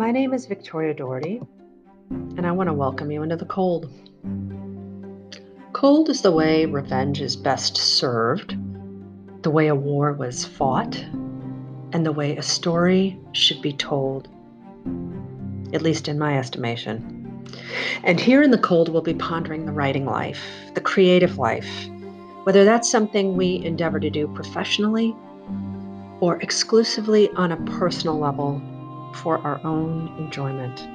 My name is Victoria Dougherty, and I want to welcome you into the cold. Cold is the way revenge is best served, the way a war was fought, and the way a story should be told, at least in my estimation. And here in the cold, we'll be pondering the writing life, the creative life, whether that's something we endeavor to do professionally or exclusively on a personal level for our own enjoyment.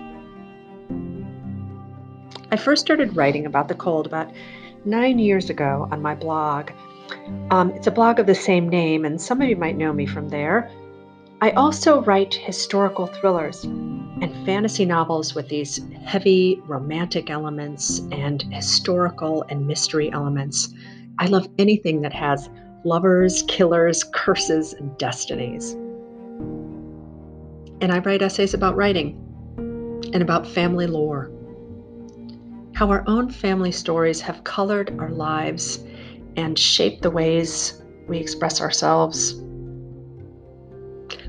I first started writing about the cold about nine years ago on my blog. Um, it's a blog of the same name, and some of you might know me from there. I also write historical thrillers and fantasy novels with these heavy romantic elements and historical and mystery elements. I love anything that has lovers, killers, curses, and destinies. And I write essays about writing and about family lore. How our own family stories have colored our lives and shaped the ways we express ourselves.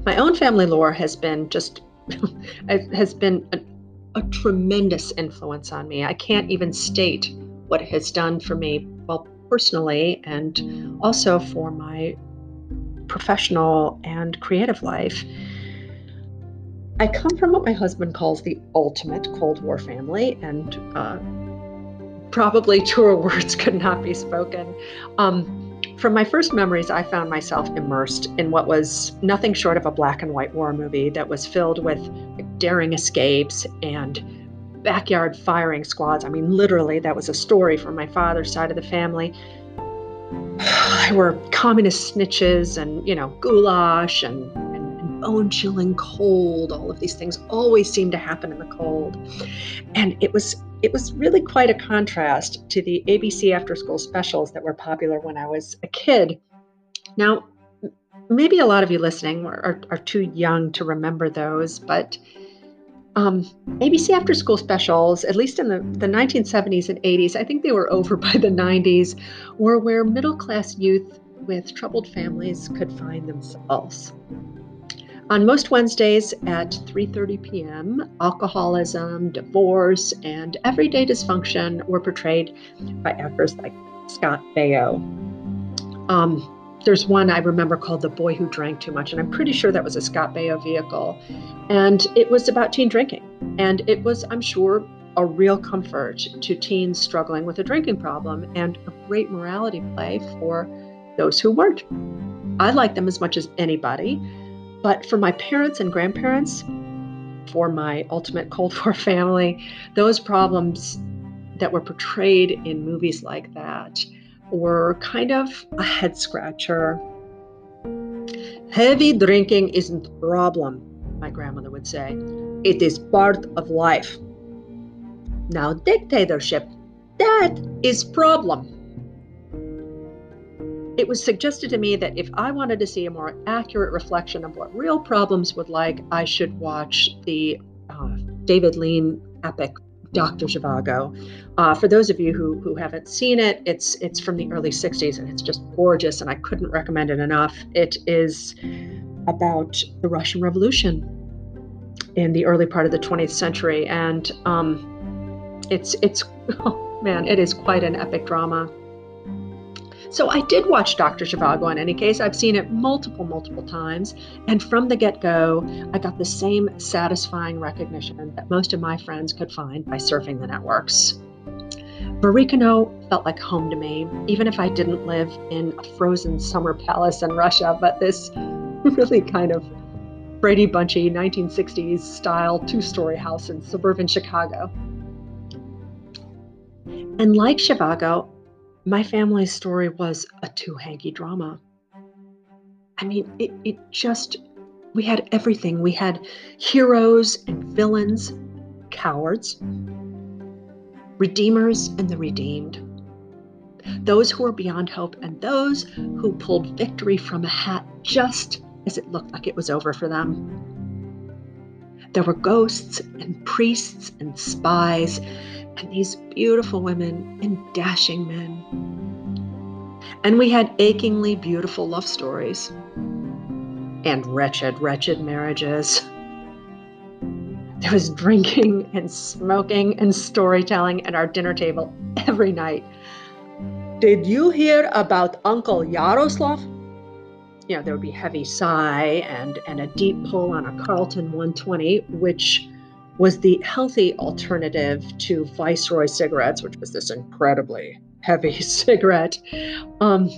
My own family lore has been just has been a, a tremendous influence on me. I can't even state what it has done for me, well, personally, and also for my professional and creative life. I come from what my husband calls the ultimate Cold War family, and uh, probably truer words could not be spoken. Um, from my first memories, I found myself immersed in what was nothing short of a black and white war movie that was filled with daring escapes and backyard firing squads. I mean, literally, that was a story from my father's side of the family. There were communist snitches and, you know, goulash and, bone chilling cold. All of these things always seem to happen in the cold. And it was it was really quite a contrast to the ABC after school specials that were popular when I was a kid. Now, maybe a lot of you listening are, are, too young to remember those, but um, ABC after school specials, at least in the, the 1970s and 80s, I think they were over by the 90s, were where middle class youth with troubled families could find themselves. On most Wednesdays at 3:30 p.m., alcoholism, divorce, and everyday dysfunction were portrayed by actors like Scott Baio. Um, there's one I remember called The Boy Who Drank Too Much, and I'm pretty sure that was a Scott Baio vehicle. And it was about teen drinking. And it was, I'm sure, a real comfort to teens struggling with a drinking problem and a great morality play for those who weren't. I like them as much as anybody. But for my parents and grandparents, for my ultimate Cold War family, those problems that were portrayed in movies like that were kind of a head scratcher. Heavy drinking isn't a problem, my grandmother would say. It is part of life. Now, dictatorship, that is problem it was suggested to me that if I wanted to see a more accurate reflection of what real problems would like, I should watch the uh, David Lean epic Dr. Zhivago. Uh, for those of you who, who haven't seen it, it's it's from the early 60s and it's just gorgeous and I couldn't recommend it enough. It is about the Russian Revolution in the early part of the 20th century and um, it's it's oh man, it is quite an epic drama. So I did watch Dr. Zhivago in any case. I've seen it multiple, multiple times. And from the get go, I got the same satisfying recognition that most of my friends could find by surfing the networks. Varykino felt like home to me, even if I didn't live in a frozen summer palace in Russia, but this really kind of Brady Bunchy 1960s style two story house in suburban Chicago. And like Zhivago, my family's story was a two hanky drama. I mean, it, it just, we had everything. We had heroes and villains, cowards, redeemers and the redeemed, those who were beyond hope, and those who pulled victory from a hat just as it looked like it was over for them. There were ghosts and priests and spies and these beautiful women and dashing men. And we had achingly beautiful love stories and wretched, wretched marriages. There was drinking and smoking and storytelling at our dinner table every night. Did you hear about Uncle Yaroslav? You know, there would be heavy sigh and, and a deep pull on a Carlton 120, which was the healthy alternative to Viceroy cigarettes, which was this incredibly heavy cigarette. Um,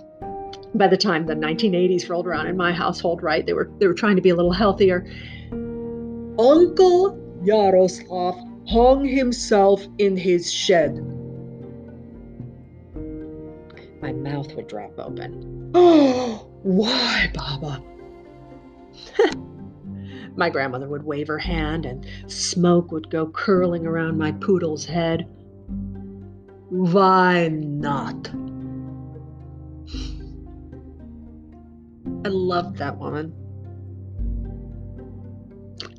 by the time the 1980s rolled around in my household, right, they were they were trying to be a little healthier. Uncle Yaroslav hung himself in his shed. My mouth would drop open. Oh, why, Baba? my grandmother would wave her hand and smoke would go curling around my poodle's head. Why not? I loved that woman.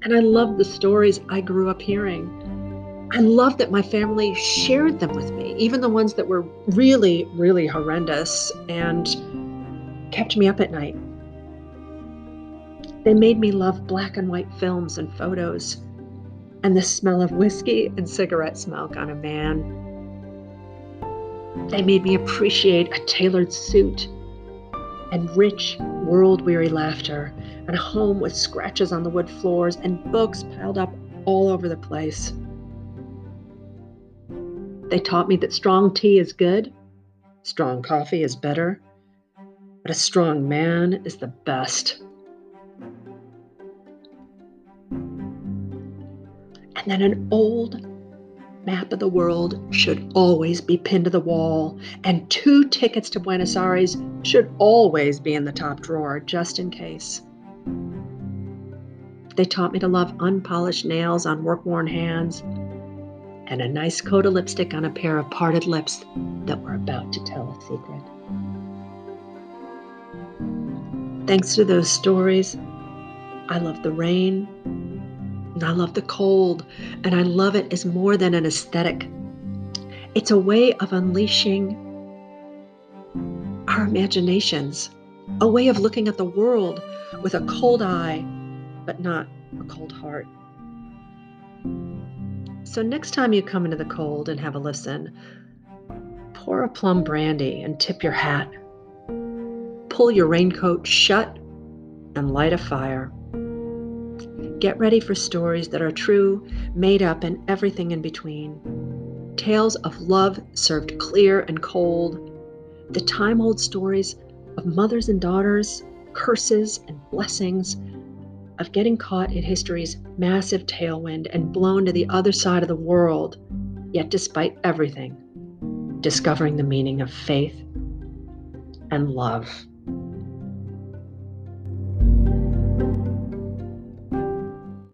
And I loved the stories I grew up hearing. I loved that my family shared them with me, even the ones that were really, really horrendous and kept me up at night. They made me love black and white films and photos and the smell of whiskey and cigarette smoke on a man they made me appreciate a tailored suit and rich, world weary laughter, and a home with scratches on the wood floors and books piled up all over the place. They taught me that strong tea is good, strong coffee is better, but a strong man is the best. And then an old map of the world should always be pinned to the wall, and two tickets to Buenos Aires should always be in the top drawer, just in case. They taught me to love unpolished nails on work worn hands and a nice coat of lipstick on a pair of parted lips that were about to tell a secret. Thanks to those stories, I love the rain, and I love the cold, and I love it as more than an aesthetic. It's a way of unleashing our imaginations, a way of looking at the world with a cold eye, but not a cold heart. So, next time you come into the cold and have a listen, pour a plum brandy and tip your hat. Pull your raincoat shut and light a fire. Get ready for stories that are true, made up, and everything in between. Tales of love served clear and cold. The time old stories of mothers and daughters, curses and blessings, of getting caught in history's massive tailwind and blown to the other side of the world, yet despite everything, discovering the meaning of faith and love.